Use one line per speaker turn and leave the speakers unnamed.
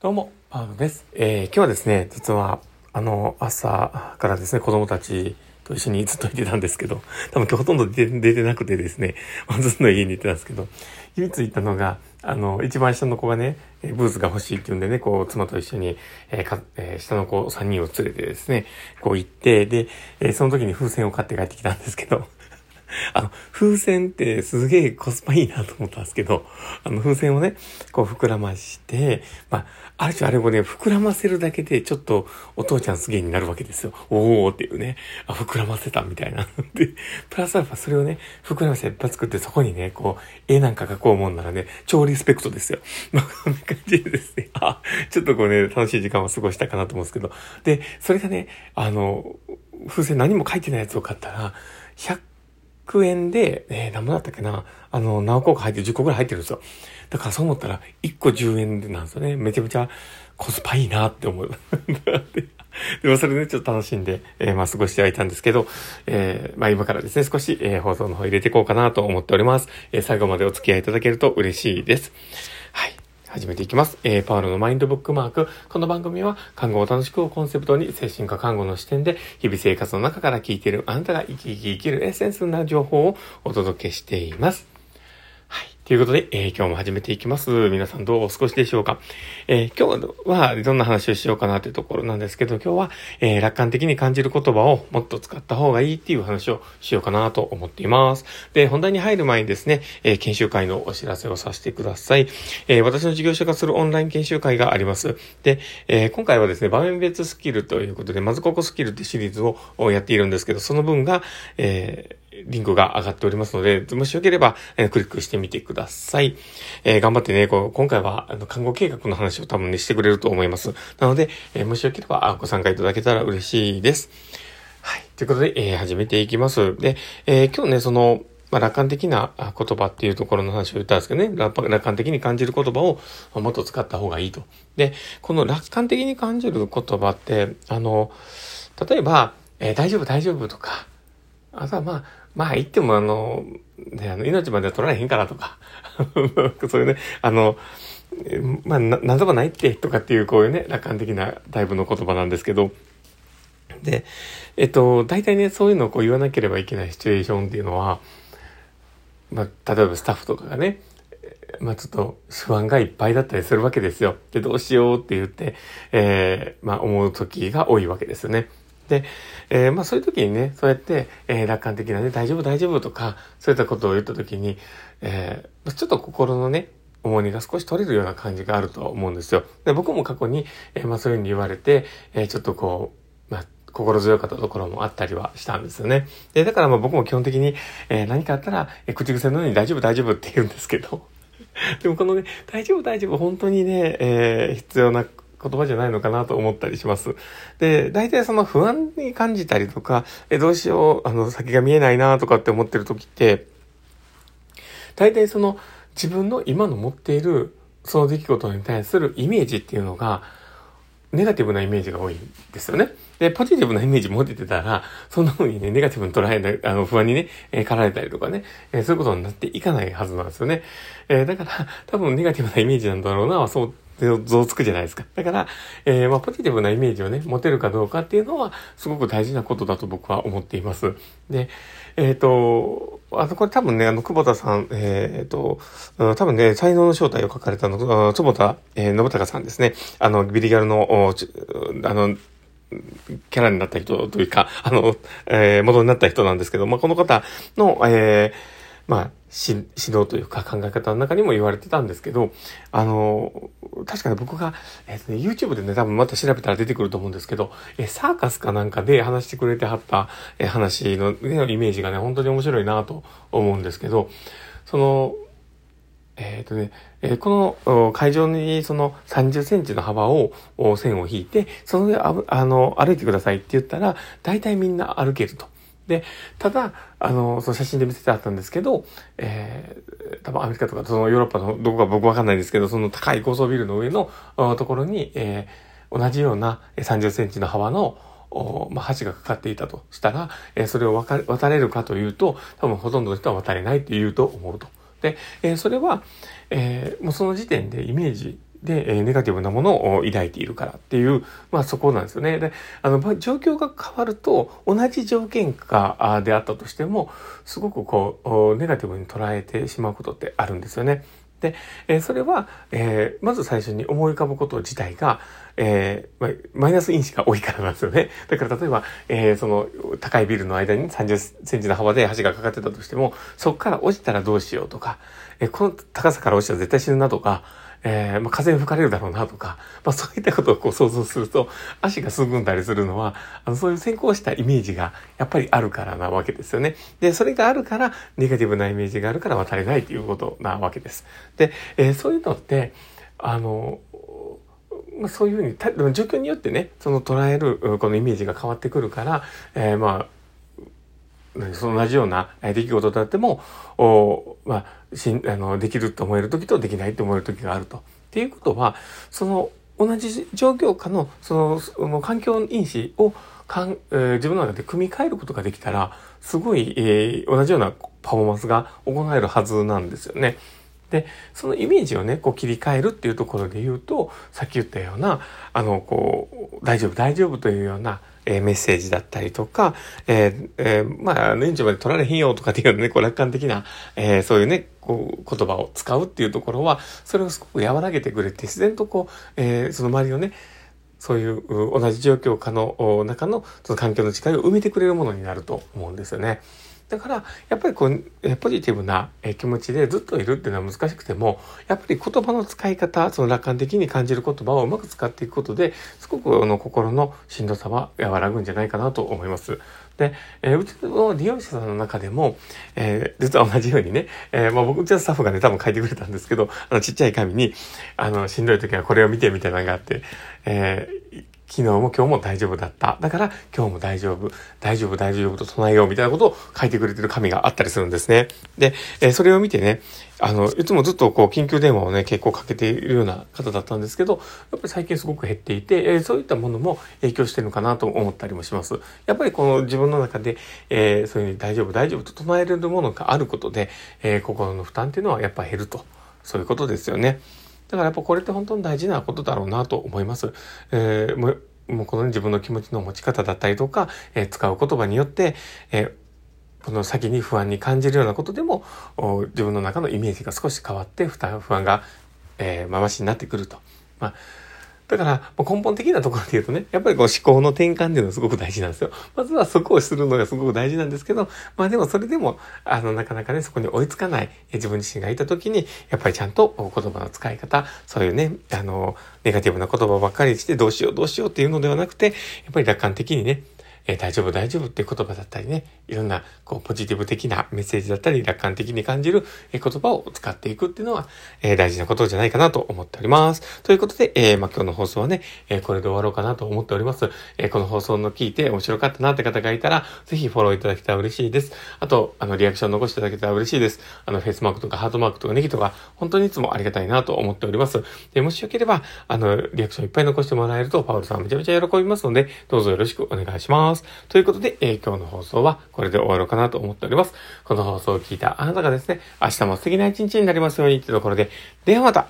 どうも、パウロです。えー、今日はですね、実は、あの、朝からですね、子供たちと一緒にずっといてたんですけど、多分今日ほとんど出てなくてですね、ずっと家にいてたんですけど、唯一行ったのが、あの、一番下の子がね、ブーツが欲しいって言うんでね、こう、妻と一緒に、えーかえー、下の子3人を連れてですね、こう行って、で、えー、その時に風船を買って帰ってきたんですけど、あの、風船ってすげえコスパいいなと思ったんですけど、あの、風船をね、こう膨らまして、まあ、ある種あれもね、膨らませるだけで、ちょっとお父ちゃんすげえになるわけですよ。おーっていうね、あ、膨らませたみたいな。で、プラスアルファそれをね、膨らませていっぱい作って、そこにね、こう、絵なんか描こうもんならね、超リスペクトですよ。まあ、こんな感じでですね、あ、ちょっとこうね、楽しい時間を過ごしたかなと思うんですけど、で、それがね、あの、風船何も書いてないやつを買ったら、100 100円で、えー、何もだったっけな、あの、何個か入って10個ぐらい入ってるんですよ。だからそう思ったら、1個10円なんですよね。めちゃめちゃコスパいいなって思う。でもそれで、ね、ちょっと楽しんで、えー、まあ過ごしてはいたんですけど、えー、まあ今からですね、少し、えー、放送の方入れていこうかなと思っております。え、最後までお付き合いいただけると嬉しいです。はい。始めていきます。えー、パウロのマインドブックマーク。この番組は、看護を楽しくをコンセプトに、精神科看護の視点で、日々生活の中から聞いているあなたが生き生き生きるエッセンスな情報をお届けしています。ということで、えー、今日も始めていきます。皆さんどうお過ごしでしょうか、えー、今日はどんな話をしようかなというところなんですけど、今日は、えー、楽観的に感じる言葉をもっと使った方がいいっていう話をしようかなと思っています。で、本題に入る前にですね、え研修会のお知らせをさせてください。え私の事業者化するオンライン研修会があります。で、え今回はですね、場面別スキルということで、まずここスキルってシリーズをやっているんですけど、その分が、えーリンクが上がっておりますので、もしよければ、えー、クリックしてみてください。えー、頑張ってね、こう今回はあの看護計画の話を多分ね、してくれると思います。なので、えー、もしよければご参加いただけたら嬉しいです。はい。ということで、えー、始めていきます。で、えー、今日ね、その、まあ、楽観的な言葉っていうところの話を言ったんですけどね、楽観的に感じる言葉をもっと使った方がいいと。で、この楽観的に感じる言葉って、あの、例えば、えー、大丈夫大丈夫とか、あとはまあ、まあ言ってもあの、ね、あの、命までは取られへんからとか、そういうね、あの、まあ、な、んとかないって、とかっていう、こういうね、楽観的なタイプの言葉なんですけど、で、えっと、大体ね、そういうのをこう言わなければいけないシチュエーションっていうのは、まあ、例えばスタッフとかがね、まあちょっと不安がいっぱいだったりするわけですよ。で、どうしようって言って、えー、まあ思う時が多いわけですよね。で、えー、まあそういう時にね、そうやって、えー、楽観的なね、大丈夫大丈夫とか、そういったことを言った時に、えー、ちょっと心のね、重荷が少し取れるような感じがあると思うんですよ。で僕も過去に、えー、まあそういうふうに言われて、えー、ちょっとこう、まあ心強かったところもあったりはしたんですよね。で、だからまあ僕も基本的に、えー、何かあったら、えー、口癖のように大丈夫大丈夫って言うんですけど、でもこのね、大丈夫大丈夫本当にね、えー、必要な言葉じゃないのかなと思ったりします。で、大体その不安に感じたりとか、え、どうしよう、あの、先が見えないなとかって思ってる時って、大体その自分の今の持っているその出来事に対するイメージっていうのが、ネガティブなイメージが多いんですよね。で、ポジティブなイメージ持ててたら、そんな風にね、ネガティブに捉えない、あの、不安にね、えー、駆られたりとかね、えー、そういうことになっていかないはずなんですよね。えー、だから、多分ネガティブなイメージなんだろうな、そう像つくじゃないですか。だから、えー、まあ、ポジティブなイメージをね、持てるかどうかっていうのは、すごく大事なことだと僕は思っています。で、えっ、ー、と、あとこれ多分ね、あの、久保田さん、えっ、ー、と、多分ね、才能の正体を書かれたの、坪田、えー、信孝さんですね。あの、ビリギャルの、あの、キャラになった人というか、あの、えー、元になった人なんですけど、まあ、この方の、えー、まあ、指導というか考え方の中にも言われてたんですけど、あの、確かに僕が、えっ、ー、とね、YouTube でね、多分また調べたら出てくると思うんですけど、えサーカスかなんかで話してくれてはった、え話の、のイメージがね、本当に面白いなと思うんですけど、その、えっ、とね、えー、この会場にその30センチの幅を線を引いて、その上ああの歩いてくださいって言ったら、大体みんな歩けると。で、ただ、あの、その写真で見せてあったんですけど、えー、多分アメリカとか、そのヨーロッパのどこか僕わかんないですけど、その高い高層ビルの上のところに、えー、同じような30センチの幅のまあ、橋がかかっていたとしたら、えー、それを渡れるかというと、多分ほとんどの人は渡れないって言うと思うと。で、えー、それは、えー、もうその時点でイメージで、えネガティブなものを抱いているからっていう、まあそこなんですよね。で、あの、状況が変わると、同じ条件下であったとしても、すごくこう、ネガティブに捉えてしまうことってあるんですよね。で、えそれは、え、まず最初に思い浮かぶこと自体が、えー、マイナス因子が多いからなんですよね。だから例えば、えー、その高いビルの間に30センチの幅で橋がかかってたとしても、そこから落ちたらどうしようとか、えー、この高さから落ちたら絶対死ぬなとか、えー、ま、風吹かれるだろうなとか、ま、そういったことをこう想像すると、足がすぐんだりするのは、あの、そういう先行したイメージがやっぱりあるからなわけですよね。で、それがあるから、ネガティブなイメージがあるから渡れないということなわけです。で、えー、そういうのって、あの、まあ、そういうふうに、状況によってね、その捉えるこのイメージが変わってくるから、えー、まあ、その同じような出来事であっても、おまあ、しんあのできると思える時とできないと思える時があると。っていうことは、その同じ状況下のそのその環境因子をかん、えー、自分の中で組み替えることができたら、すごい、えー、同じようなパフォーマンスが行えるはずなんですよね。で、そのイメージをね、こう切り替えるっていうところで言うと、さっき言ったような、あの、こう、大丈夫、大丈夫というような、えー、メッセージだったりとか、えー、えー、まあ、年中まで取られへんよとかっていうね、こう楽観的な、えー、そういうね、こう、言葉を使うっていうところは、それをすごく和らげてくれて、自然とこう、えー、その周りをね、そういう同じ状況下の中のその環境の違いを埋めてくれるものになると思うんですよね。だから、やっぱりこう、ポジティブな気持ちでずっといるっていうのは難しくても、やっぱり言葉の使い方、その楽観的に感じる言葉をうまく使っていくことで、すごくあの心のしんどさは和らぐんじゃないかなと思います。で、えー、うちの利用者さんの中でも、えー、実は同じようにね、えー、まあ僕、うちのスタッフがね、多分書いてくれたんですけど、あの、ちっちゃい紙に、あの、しんどい時はこれを見てみたいなのがあって、えー、昨日も今日も大丈夫だった。だから今日も大丈夫、大丈夫、大丈夫と唱えようみたいなことを書いてくれてる紙があったりするんですね。で、えー、それを見てね、あの、いつもずっとこう緊急電話をね、結構かけているような方だったんですけど、やっぱり最近すごく減っていて、えー、そういったものも影響してるのかなと思ったりもします。やっぱりこの自分の中で、えー、そういうふうに大丈夫、大丈夫と唱えれるものがあることで、え、心の負担っていうのはやっぱ減ると。そういうことですよね。だからやっぱこれって本当に大事なことだろうなと思います。えー、もうもうこの自分の気持ちの持ち方だったりとか、えー、使う言葉によって、えー、この先に不安に感じるようなことでも、自分の中のイメージが少し変わって不安が、えー、ましになってくると。まあだから、根本的なところで言うとね、やっぱりこう思考の転換っていうのはすごく大事なんですよ。まずはそこをするのがすごく大事なんですけど、まあでもそれでも、あの、なかなかね、そこに追いつかない自分自身がいた時に、やっぱりちゃんと言葉の使い方、そういうね、あの、ネガティブな言葉ばっかりしてどうしようどうしようっていうのではなくて、やっぱり楽観的にね、えー、大丈夫大丈夫っていう言葉だったりね、いろんなこうポジティブ的なメッセージだったり、楽観的に感じる、言葉を使っていくっていうのは、えー、大事なことじゃないかなと思っております。ということで、えー、まあ、今日の放送はね、えこれで終わろうかなと思っております。えこの放送の聞いて面白かったなって方がいたら、ぜひフォローいただけたら嬉しいです。あと、あの、リアクション残していただけたら嬉しいです。あの、フェイスマークとかハートマークとかネギとか、本当にいつもありがたいなと思っております。で、もしよければ、あの、リアクションいっぱい残してもらえると、パウルさんめちゃめちゃ喜びますので、どうぞよろしくお願いします。ということで、えー、今日の放送はこれで終わろうかなと思っております。この放送を聞いたあなたがですね、明日も素敵な一日になりますようにというところで、ではまた